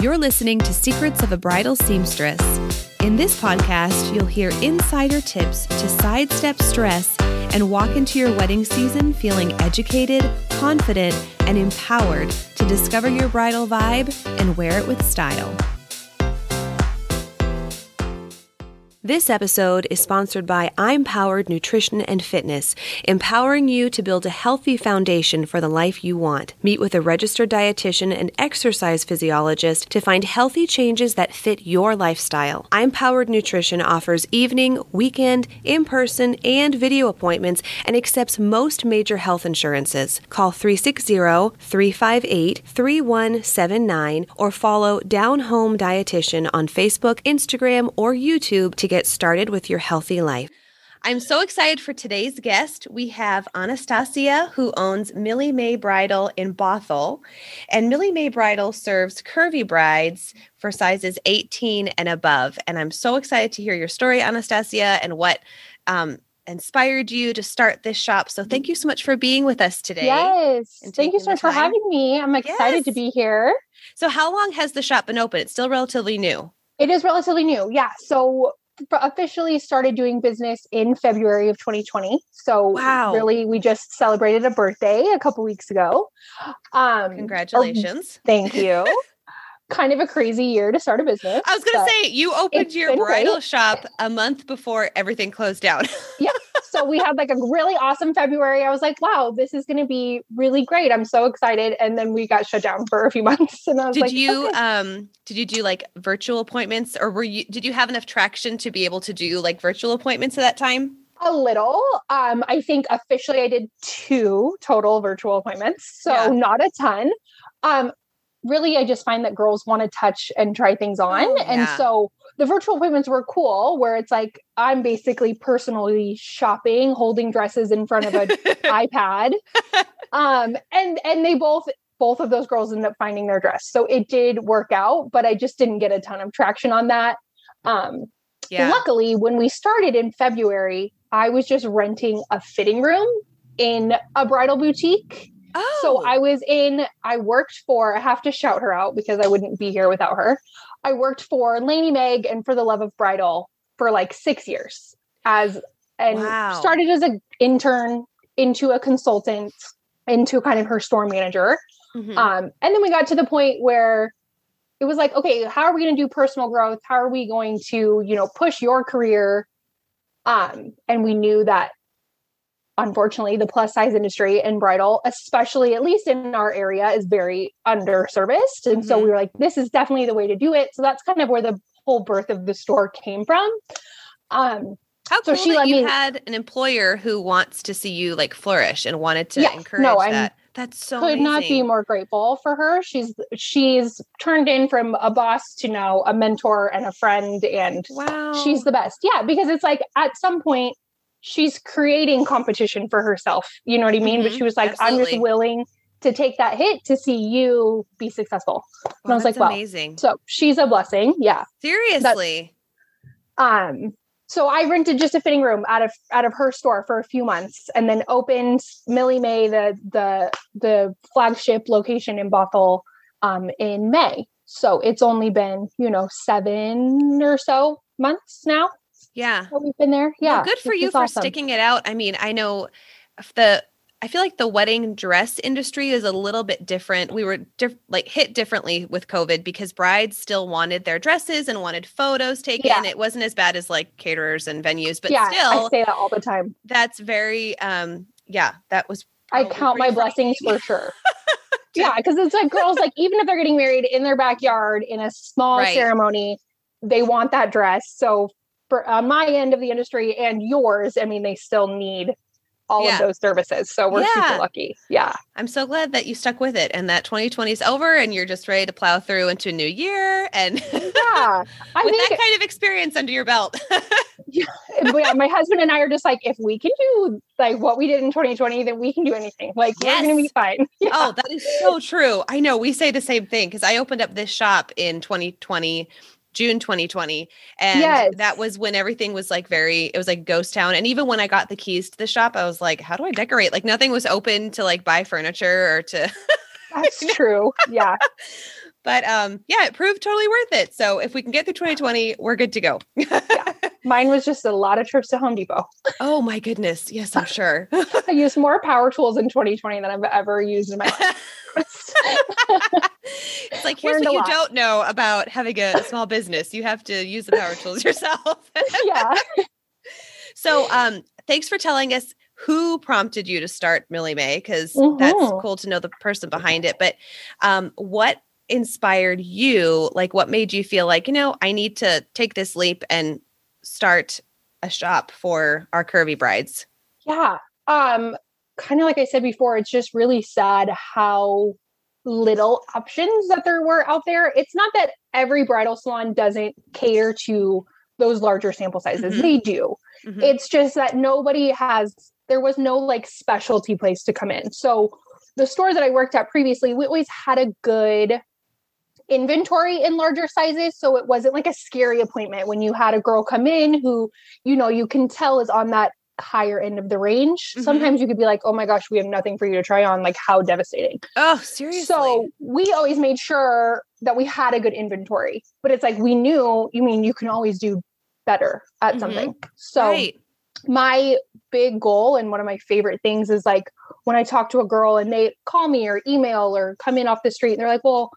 You're listening to Secrets of a Bridal Seamstress. In this podcast, you'll hear insider tips to sidestep stress and walk into your wedding season feeling educated, confident, and empowered to discover your bridal vibe and wear it with style. This episode is sponsored by I'm Powered Nutrition and Fitness, empowering you to build a healthy foundation for the life you want. Meet with a registered dietitian and exercise physiologist to find healthy changes that fit your lifestyle. I'm Powered Nutrition offers evening, weekend, in person, and video appointments and accepts most major health insurances. Call 360 358 3179 or follow Down Home Dietitian on Facebook, Instagram, or YouTube to get started with your healthy life. I'm so excited for today's guest. We have Anastasia, who owns Millie Mae Bridal in Bothell. And Millie Mae Bridal serves curvy brides for sizes 18 and above. And I'm so excited to hear your story, Anastasia, and what um, inspired you to start this shop. So thank you so much for being with us today. Yes. Thank you so much for having me. I'm excited yes. to be here. So, how long has the shop been open? It's still relatively new. It is relatively new. Yeah. So, officially started doing business in February of 2020. So wow. really we just celebrated a birthday a couple weeks ago. Um Congratulations. Oh, thank you. kind of a crazy year to start a business. I was going to say you opened your bridal great. shop a month before everything closed down. yeah. So we had like a really awesome February. I was like, wow, this is going to be really great. I'm so excited. And then we got shut down for a few months. And I was did like, you okay. um did you do like virtual appointments or were you did you have enough traction to be able to do like virtual appointments at that time? A little. Um, I think officially I did two total virtual appointments. So yeah. not a ton. Um, really I just find that girls want to touch and try things on. Oh, yeah. And so the virtual appointments were cool where it's like I'm basically personally shopping, holding dresses in front of an iPad. Um and and they both both of those girls ended up finding their dress. So it did work out, but I just didn't get a ton of traction on that. Um yeah. luckily when we started in February, I was just renting a fitting room in a bridal boutique Oh. So I was in, I worked for, I have to shout her out because I wouldn't be here without her. I worked for Laney Meg and for the Love of Bridal for like six years as, and wow. started as an intern into a consultant into kind of her store manager. Mm-hmm. Um, and then we got to the point where it was like, okay, how are we going to do personal growth? How are we going to, you know, push your career? Um, and we knew that unfortunately the plus size industry in bridal especially at least in our area is very underserviced and mm-hmm. so we were like this is definitely the way to do it so that's kind of where the whole birth of the store came from um how so cool she that you me, had an employer who wants to see you like flourish and wanted to yeah, encourage no, that. That's so could amazing. not be more grateful for her. She's she's turned in from a boss to now a mentor and a friend, and wow. she's the best. Yeah, because it's like at some point she's creating competition for herself. You know what I mean? Mm-hmm. But she was like, Absolutely. I'm just willing to take that hit to see you be successful. Wow, and I was like, well, amazing. So she's a blessing. Yeah. Seriously. um, so I rented just a fitting room out of out of her store for a few months and then opened Millie Mae, the the the flagship location in Bothell um, in May. So it's only been, you know, seven or so months now. Yeah. we've been there. Yeah. Well, good for you for awesome. sticking it out. I mean, I know the I feel like the wedding dress industry is a little bit different. We were diff- like hit differently with COVID because brides still wanted their dresses and wanted photos taken. Yeah. It wasn't as bad as like caterers and venues, but yeah, still I say that all the time. That's very um yeah, that was I count my funny. blessings for sure. yeah, because it's like girls like even if they're getting married in their backyard in a small right. ceremony, they want that dress. So for on my end of the industry and yours, I mean, they still need all yeah. of those services. So we're yeah. super lucky. Yeah. I'm so glad that you stuck with it and that 2020 is over and you're just ready to plow through into a new year. And yeah, I with think, that kind of experience under your belt. yeah, my husband and I are just like, if we can do like what we did in 2020, then we can do anything. Like yes. we're going to be fine. Yeah. Oh, that is so true. I know we say the same thing because I opened up this shop in 2020 June 2020. And yes. that was when everything was like very, it was like ghost town. And even when I got the keys to the shop, I was like, how do I decorate? Like nothing was open to like buy furniture or to. That's true. Yeah. but um, yeah, it proved totally worth it. So if we can get through 2020, we're good to go. yeah. Mine was just a lot of trips to Home Depot. Oh my goodness. Yes, I'm sure. I used more power tools in 2020 than I've ever used in my life. It's like here's what you lot. don't know about having a small business. You have to use the power tools yourself. yeah. So um thanks for telling us who prompted you to start Millie Mae because mm-hmm. that's cool to know the person behind it. But um, what inspired you? Like, what made you feel like you know I need to take this leap and start a shop for our curvy brides? Yeah, um, kind of like I said before, it's just really sad how little options that there were out there. It's not that every bridal salon doesn't cater to those larger sample sizes. Mm-hmm. They do. Mm-hmm. It's just that nobody has there was no like specialty place to come in. So the store that I worked at previously, we always had a good inventory in larger sizes. So it wasn't like a scary appointment when you had a girl come in who, you know, you can tell is on that higher end of the range. Mm-hmm. Sometimes you could be like, oh my gosh, we have nothing for you to try on. Like, how devastating. Oh, seriously. So we always made sure that we had a good inventory. But it's like we knew, you mean you can always do better at mm-hmm. something. So right my big goal and one of my favorite things is like when I talk to a girl and they call me or email or come in off the street and they're like, well,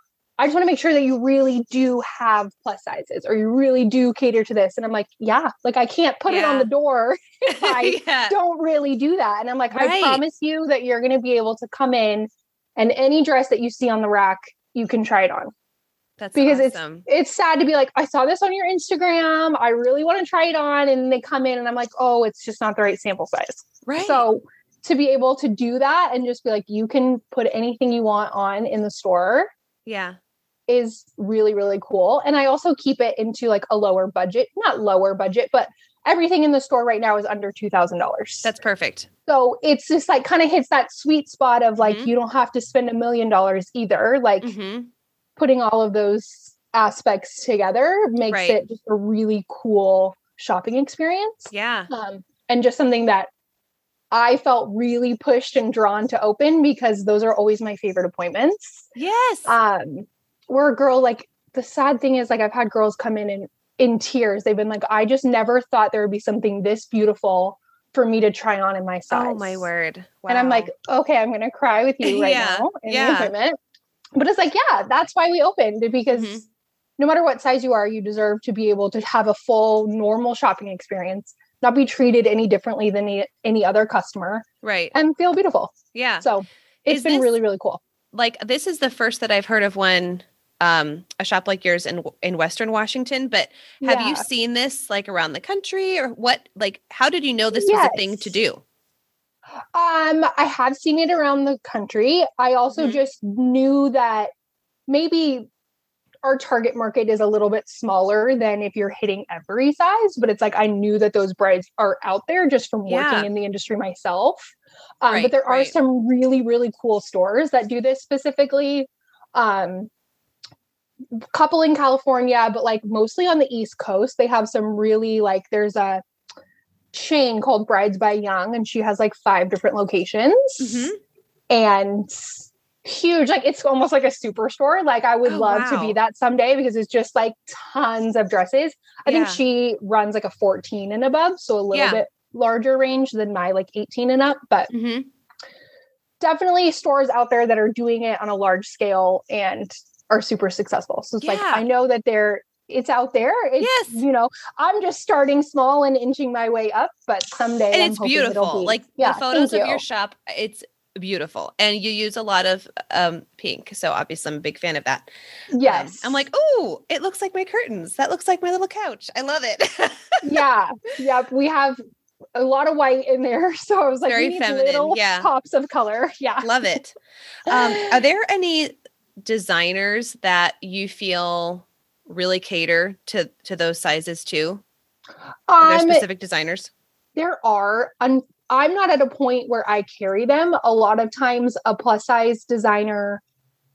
I just want to make sure that you really do have plus sizes or you really do cater to this. And I'm like, yeah, like I can't put yeah. it on the door if I yeah. don't really do that. And I'm like, right. I promise you that you're going to be able to come in and any dress that you see on the rack, you can try it on. That's because awesome. it's it's sad to be like, I saw this on your Instagram. I really want to try it on. And they come in and I'm like, oh, it's just not the right sample size. Right. So to be able to do that and just be like, you can put anything you want on in the store. Yeah. Is really, really cool. And I also keep it into like a lower budget, not lower budget, but everything in the store right now is under $2,000. That's perfect. So it's just like kind of hits that sweet spot of like, mm-hmm. you don't have to spend a million dollars either. Like, mm-hmm putting all of those aspects together makes right. it just a really cool shopping experience. Yeah. Um, and just something that I felt really pushed and drawn to open because those are always my favorite appointments. Yes. Um, we're a girl like the sad thing is like I've had girls come in and in tears. They've been like, I just never thought there would be something this beautiful for me to try on in my size. Oh my word. Wow. And I'm like, okay, I'm gonna cry with you right yeah. now in yeah. the appointment but it's like yeah that's why we opened because mm-hmm. no matter what size you are you deserve to be able to have a full normal shopping experience not be treated any differently than any, any other customer right and feel beautiful yeah so it's is been this, really really cool like this is the first that i've heard of one um a shop like yours in in western washington but have yeah. you seen this like around the country or what like how did you know this yes. was a thing to do um, I have seen it around the country. I also mm-hmm. just knew that maybe our target market is a little bit smaller than if you're hitting every size, but it's like I knew that those brides are out there just from working yeah. in the industry myself. Um, right, but there are right. some really, really cool stores that do this specifically. Um, couple in California, but like mostly on the East Coast, they have some really like there's a chain called Brides by Young, and she has like five different locations. Mm-hmm. And huge like it's almost like a superstore like i would oh, love wow. to be that someday because it's just like tons of dresses i yeah. think she runs like a 14 and above so a little yeah. bit larger range than my like 18 and up but mm-hmm. definitely stores out there that are doing it on a large scale and are super successful so it's yeah. like i know that they're it's out there. It's, yes. You know, I'm just starting small and inching my way up, but someday and I'm it's beautiful. Be, like yeah, the photos of you. your shop, it's beautiful, and you use a lot of um, pink. So obviously, I'm a big fan of that. Yes. Um, I'm like, oh, it looks like my curtains. That looks like my little couch. I love it. yeah. Yep. We have a lot of white in there. So I was like, very feminine. yeah. Pops of color. Yeah. Love it. Um, are there any designers that you feel really cater to to those sizes too? Are there um, specific designers? There are. I'm, I'm not at a point where I carry them. A lot of times, a plus size designer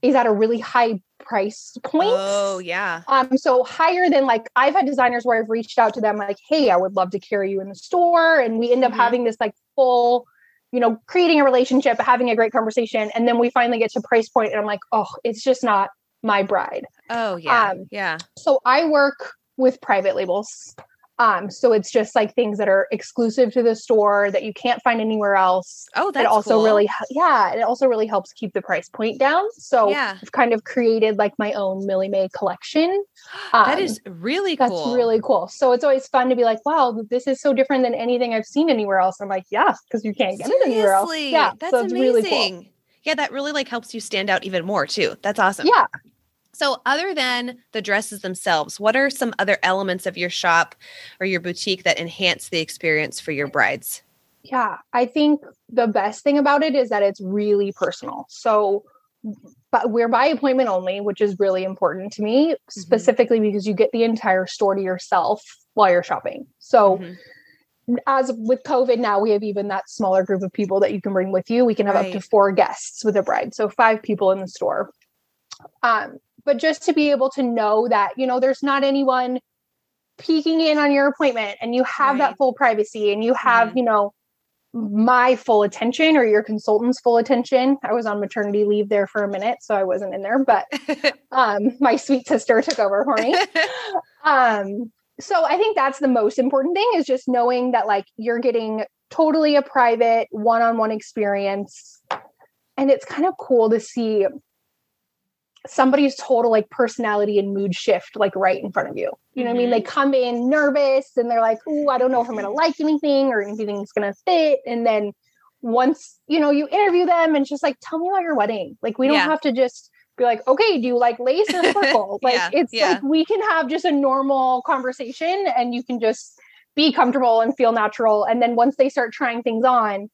is at a really high price point. Oh yeah. Um. So higher than like I've had designers where I've reached out to them like, hey, I would love to carry you in the store, and we end up mm-hmm. having this like full you know, creating a relationship, having a great conversation, and then we finally get to price point, and I'm like, oh, it's just not my bride. Oh yeah. Um, yeah. So I work with private labels. Um, so it's just like things that are exclusive to the store that you can't find anywhere else. Oh, that's it also cool. really, yeah, it also really helps keep the price point down. So yeah. I've kind of created like my own Millie Mae collection. Um, that is really that's cool. really cool. So it's always fun to be like, wow, this is so different than anything I've seen anywhere else. I'm like, yeah, because you can't get Seriously? it anywhere else. Yeah, that's so amazing. Really cool. Yeah, that really like helps you stand out even more too. That's awesome. Yeah. So, other than the dresses themselves, what are some other elements of your shop or your boutique that enhance the experience for your brides? Yeah, I think the best thing about it is that it's really personal. So, but we're by appointment only, which is really important to me, mm-hmm. specifically because you get the entire store to yourself while you're shopping. So, mm-hmm. as with COVID now, we have even that smaller group of people that you can bring with you. We can have right. up to four guests with a bride, so five people in the store. Um, but just to be able to know that you know there's not anyone peeking in on your appointment and you have right. that full privacy and you have mm-hmm. you know my full attention or your consultant's full attention i was on maternity leave there for a minute so i wasn't in there but um my sweet sister took over for me um so i think that's the most important thing is just knowing that like you're getting totally a private one-on-one experience and it's kind of cool to see somebody's total like personality and mood shift like right in front of you. You know mm-hmm. what I mean? They mm-hmm. come in nervous and they're like, "Oh, I don't know if I'm going to like anything or anything's going to fit." And then once, you know, you interview them and just like, "Tell me about your wedding." Like we don't yeah. have to just be like, "Okay, do you like lace or purple?" like yeah. it's yeah. like we can have just a normal conversation and you can just be comfortable and feel natural and then once they start trying things on,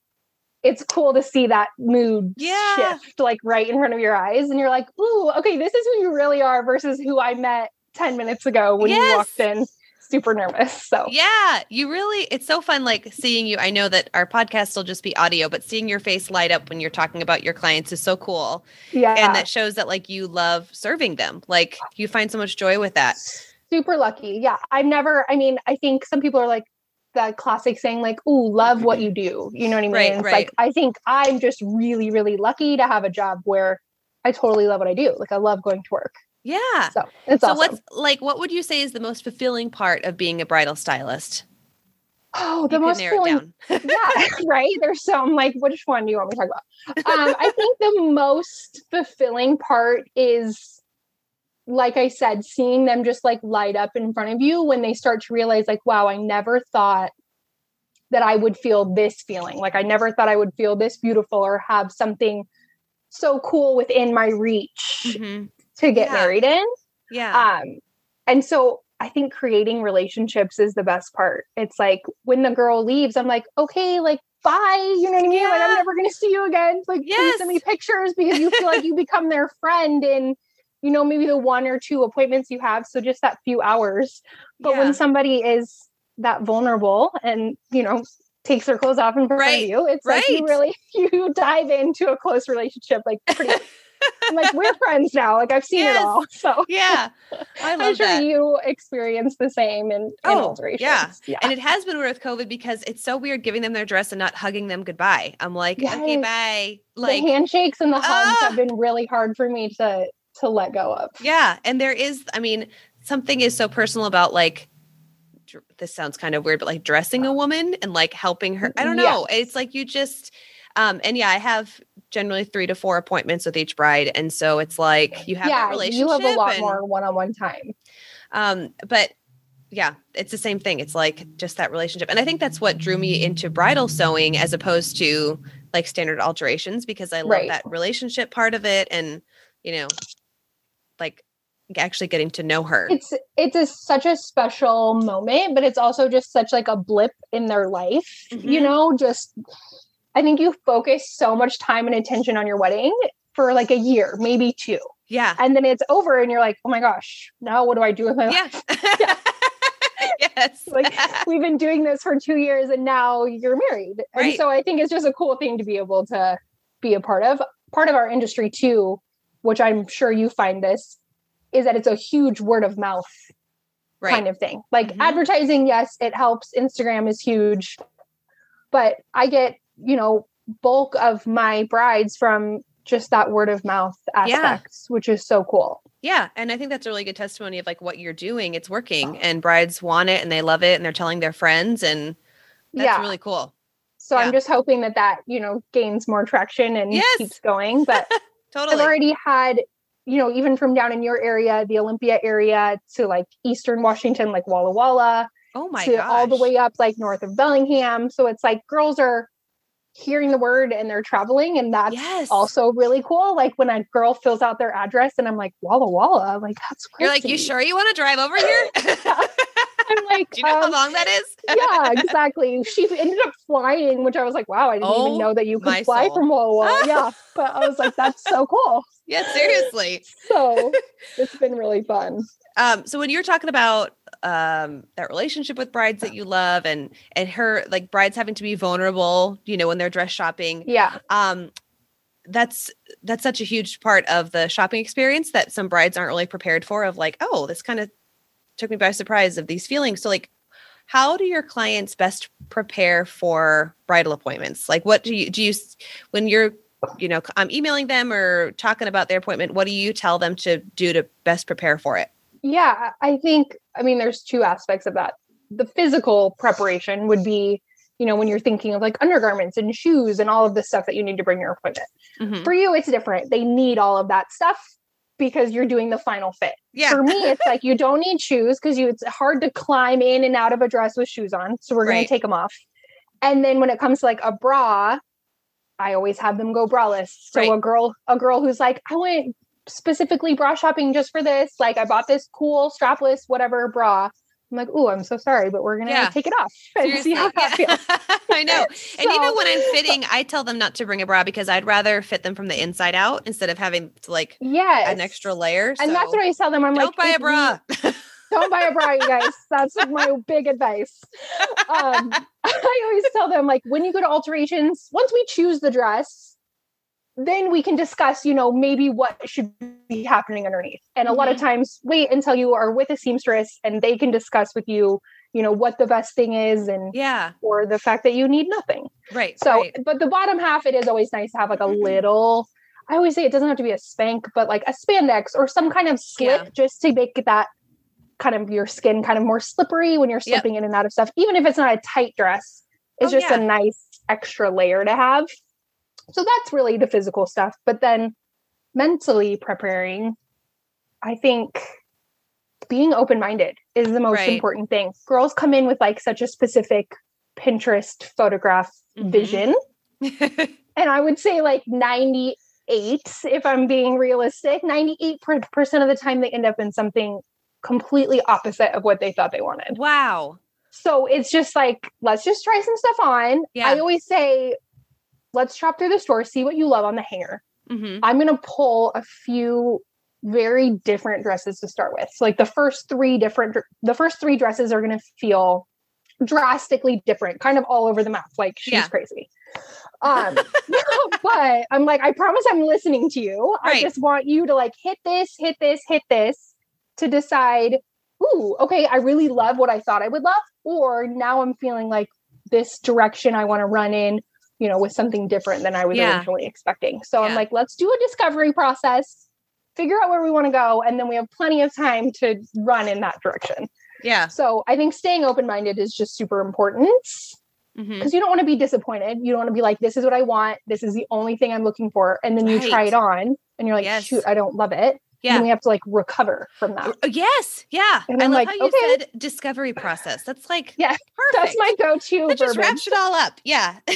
it's cool to see that mood yeah. shift like right in front of your eyes and you're like ooh okay this is who you really are versus who i met 10 minutes ago when yes. you walked in super nervous so yeah you really it's so fun like seeing you i know that our podcast will just be audio but seeing your face light up when you're talking about your clients is so cool yeah and that shows that like you love serving them like you find so much joy with that super lucky yeah i've never i mean i think some people are like that classic saying like, "Ooh, love what you do." You know what I mean? Right, it's right. like I think I'm just really, really lucky to have a job where I totally love what I do. Like I love going to work. Yeah. So it's so awesome. what's like what would you say is the most fulfilling part of being a bridal stylist? Oh, the most fulfilling. yeah, right. There's some like which one do you want me to talk about? Um, I think the most fulfilling part is like I said, seeing them just like light up in front of you when they start to realize, like, wow, I never thought that I would feel this feeling. Like, I never thought I would feel this beautiful or have something so cool within my reach mm-hmm. to get yeah. married in. Yeah. Um, and so I think creating relationships is the best part. It's like when the girl leaves, I'm like, okay, like, bye. You know what I mean? Yeah. Like, I'm never going to see you again. Like, yes. please send me pictures because you feel like you become their friend. And you know, maybe the one or two appointments you have. So just that few hours. But yeah. when somebody is that vulnerable and, you know, takes their clothes off in front right. of you, it's right. like you really you dive into a close relationship like pretty I'm like, we're friends now. Like I've seen yes. it all. So yeah, I love I'm sure that. you experience the same in, in oh, alterations. Yeah. yeah. And it has been with COVID because it's so weird giving them their dress and not hugging them goodbye. I'm like, yes. okay, bye. Like the handshakes and the hugs have been really hard for me to to let go of. Yeah. And there is, I mean, something is so personal about like, this sounds kind of weird, but like dressing a woman and like helping her. I don't know. Yes. It's like you just, um, and yeah, I have generally three to four appointments with each bride. And so it's like you have yeah, relationship. You have a lot and, more one on one time. Um, but yeah, it's the same thing. It's like just that relationship. And I think that's what drew me into bridal sewing as opposed to like standard alterations because I love right. that relationship part of it. And, you know, like actually getting to know her. It's it's a, such a special moment, but it's also just such like a blip in their life. Mm-hmm. You know, just I think you focus so much time and attention on your wedding for like a year, maybe two. Yeah. And then it's over and you're like, "Oh my gosh, now what do I do with my yeah. life?" yeah. yes. like we've been doing this for 2 years and now you're married. Right. And so I think it's just a cool thing to be able to be a part of. Part of our industry too which I'm sure you find this, is that it's a huge word of mouth right. kind of thing. Like mm-hmm. advertising, yes, it helps. Instagram is huge. But I get, you know, bulk of my brides from just that word of mouth aspect, yeah. which is so cool. Yeah. And I think that's a really good testimony of like what you're doing. It's working and brides want it and they love it and they're telling their friends. And that's yeah. really cool. So yeah. I'm just hoping that that, you know, gains more traction and yes. keeps going. But totally. I've already had, you know, even from down in your area, the Olympia area to like Eastern Washington, like Walla Walla. Oh my to gosh. all the way up like north of Bellingham. So it's like girls are hearing the word and they're traveling and that's yes. also really cool like when a girl fills out their address and i'm like walla walla like that's crazy. you're like you sure you want to drive over here i'm like do you know um, how long that is? yeah exactly. She ended up flying which i was like wow i didn't oh, even know that you could fly soul. from walla walla. Yeah but i was like that's so cool. Yeah seriously. So it's been really fun. Um so when you're talking about um that relationship with brides that you love and and her like brides having to be vulnerable you know when they're dress shopping yeah. um that's that's such a huge part of the shopping experience that some brides aren't really prepared for of like oh this kind of took me by surprise of these feelings so like how do your clients best prepare for bridal appointments like what do you do you when you're you know i'm emailing them or talking about their appointment what do you tell them to do to best prepare for it yeah, I think, I mean, there's two aspects of that. The physical preparation would be, you know, when you're thinking of like undergarments and shoes and all of the stuff that you need to bring your appointment. Mm-hmm. For you, it's different. They need all of that stuff because you're doing the final fit. Yeah. For me, it's like you don't need shoes because you it's hard to climb in and out of a dress with shoes on. So we're right. gonna take them off. And then when it comes to like a bra, I always have them go braless. So right. a girl, a girl who's like, I went specifically bra shopping just for this. Like I bought this cool strapless whatever bra. I'm like, oh, I'm so sorry, but we're gonna yeah. take it off and Seriously. see how that yeah. feels. I know. so, and even when I'm fitting, I tell them not to bring a bra because I'd rather fit them from the inside out instead of having to like yeah an extra layer. And that's what I tell them. I'm like, don't like, buy a bra. don't buy a bra, you guys. That's my big advice. Um, I always tell them like when you go to alterations, once we choose the dress, then we can discuss, you know, maybe what should be happening underneath. And a mm-hmm. lot of mm-hmm. times wait until you are with a seamstress and they can discuss with you, you know, what the best thing is and yeah, or the fact that you need nothing. Right. So, right. but the bottom half, it is always nice to have like a mm-hmm. little, I always say it doesn't have to be a spank, but like a spandex or some kind of slip yeah. just to make that kind of your skin kind of more slippery when you're slipping yep. in and out of stuff. Even if it's not a tight dress, it's oh, just yeah. a nice extra layer to have. So that's really the physical stuff. But then mentally preparing, I think being open minded is the most right. important thing. Girls come in with like such a specific Pinterest photograph mm-hmm. vision. and I would say like 98, if I'm being realistic, 98% of the time they end up in something completely opposite of what they thought they wanted. Wow. So it's just like, let's just try some stuff on. Yeah. I always say let's shop through the store, see what you love on the hanger. Mm-hmm. I'm going to pull a few very different dresses to start with. So like the first three different the first three dresses are going to feel drastically different, kind of all over the map. Like she's yeah. crazy. Um but I'm like I promise I'm listening to you. Right. I just want you to like hit this, hit this, hit this to decide, "Ooh, okay, I really love what I thought I would love." Or now I'm feeling like this direction I want to run in you know, with something different than I was yeah. originally expecting. So yeah. I'm like, let's do a discovery process, figure out where we want to go, and then we have plenty of time to run in that direction. Yeah. So I think staying open minded is just super important because mm-hmm. you don't want to be disappointed. You don't want to be like, this is what I want. This is the only thing I'm looking for. And then right. you try it on and you're like, yes. shoot, I don't love it yeah. and we have to like recover from that. yes, yeah. And I love like, how you okay. said discovery process. That's like yeah, perfect. That's my go-to. That just wraps it all up. Yeah.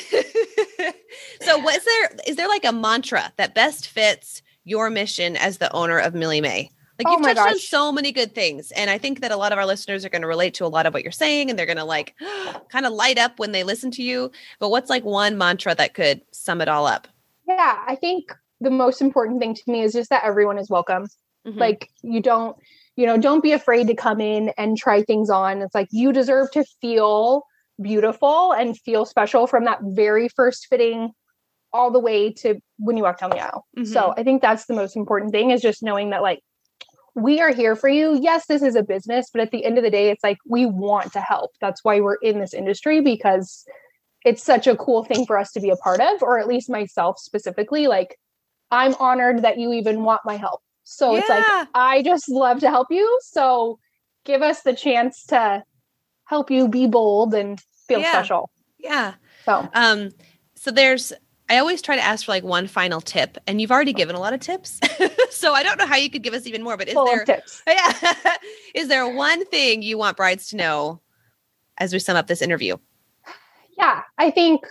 so, what's there, is there like a mantra that best fits your mission as the owner of Millie Mae? Like oh you've touched gosh. on so many good things. And I think that a lot of our listeners are going to relate to a lot of what you're saying and they're going to like kind of light up when they listen to you. But what's like one mantra that could sum it all up? Yeah, I think the most important thing to me is just that everyone is welcome. Mm-hmm. Like you don't, you know, don't be afraid to come in and try things on. It's like you deserve to feel beautiful and feel special from that very first fitting all the way to when you walk down the aisle. Mm-hmm. So I think that's the most important thing is just knowing that like we are here for you. Yes, this is a business, but at the end of the day, it's like we want to help. That's why we're in this industry because it's such a cool thing for us to be a part of, or at least myself specifically. Like I'm honored that you even want my help. So yeah. it's like, I just love to help you. So give us the chance to help you be bold and feel yeah. special. Yeah. So, um, so there's, I always try to ask for like one final tip, and you've already given a lot of tips. so I don't know how you could give us even more, but is Full there tips? Yeah. is there one thing you want brides to know as we sum up this interview? Yeah, I think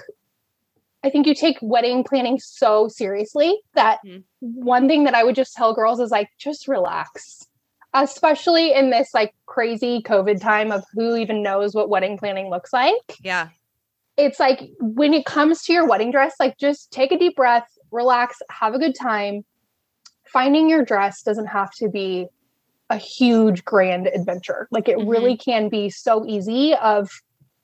I think you take wedding planning so seriously that mm-hmm. one thing that I would just tell girls is like just relax. Especially in this like crazy COVID time of who even knows what wedding planning looks like. Yeah. It's like when it comes to your wedding dress, like just take a deep breath, relax, have a good time. Finding your dress doesn't have to be a huge grand adventure. Like it mm-hmm. really can be so easy of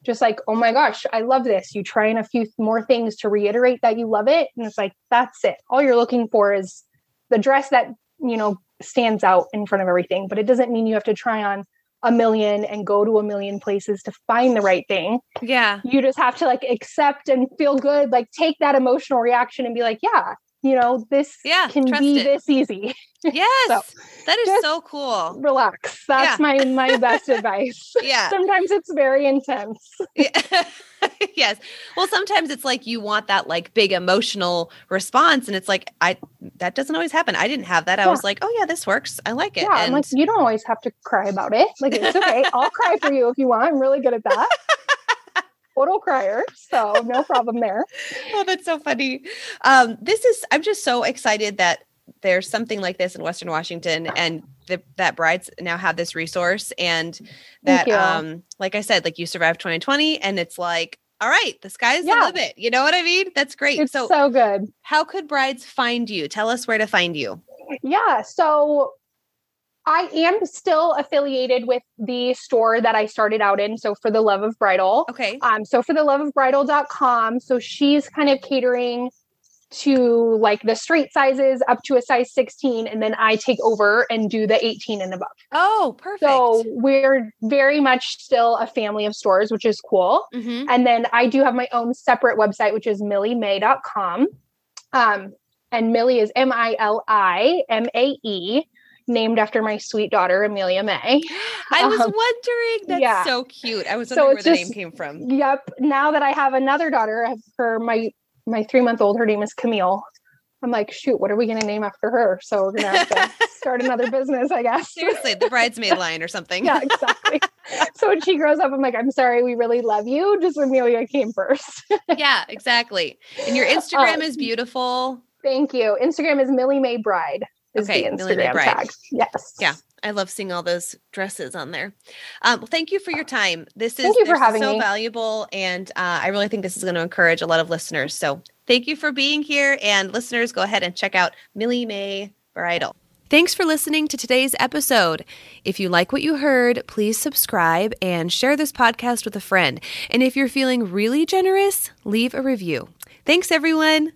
just like, oh my gosh, I love this. You try in a few more things to reiterate that you love it. And it's like, that's it. All you're looking for is the dress that, you know, stands out in front of everything. But it doesn't mean you have to try on a million and go to a million places to find the right thing. Yeah. You just have to like accept and feel good, like take that emotional reaction and be like, yeah, you know, this yeah, can be it. this easy. Yes. so that is so cool. Relax. That's yeah. my my best advice. Yeah. Sometimes it's very intense. Yeah. yes. Well, sometimes it's like you want that like big emotional response and it's like I that doesn't always happen. I didn't have that. I yeah. was like, "Oh yeah, this works. I like it." Yeah, and I'm like you don't always have to cry about it. Like it's okay. I'll cry for you if you want. I'm really good at that total crier. So no problem there. oh, that's so funny. Um, this is, I'm just so excited that there's something like this in Western Washington and the, that brides now have this resource and that, um, like I said, like you survived 2020 and it's like, all right, the sky's yeah. the limit. You know what I mean? That's great. It's so, so good. How could brides find you? Tell us where to find you. Yeah. So I am still affiliated with the store that I started out in. So for the love of bridal. Okay. Um, so for the love of bridal.com. So she's kind of catering to like the straight sizes up to a size 16 and then I take over and do the 18 and above. Oh, perfect. So we're very much still a family of stores, which is cool. Mm-hmm. And then I do have my own separate website, which is milliemae.com. Um, and Millie is M I L I M A E named after my sweet daughter Amelia May. I was um, wondering. That's yeah. so cute. I was wondering so where the just, name came from. Yep. Now that I have another daughter, her my my three month old. Her name is Camille. I'm like, shoot, what are we going to name after her? So we're going to have to start another business, I guess. Seriously, the bridesmaid line or something. yeah, exactly. so when she grows up, I'm like, I'm sorry, we really love you. Just Amelia came first. yeah, exactly. And your Instagram um, is beautiful. Thank you. Instagram is Millie Mae Bride is okay, the Instagram tag. Yes. Yeah. I love seeing all those dresses on there. Um, well, thank you for your time. This is thank you for having so me. valuable, and uh, I really think this is going to encourage a lot of listeners. So, thank you for being here, and listeners, go ahead and check out Millie Mae Bridal. Thanks for listening to today's episode. If you like what you heard, please subscribe and share this podcast with a friend. And if you're feeling really generous, leave a review. Thanks, everyone.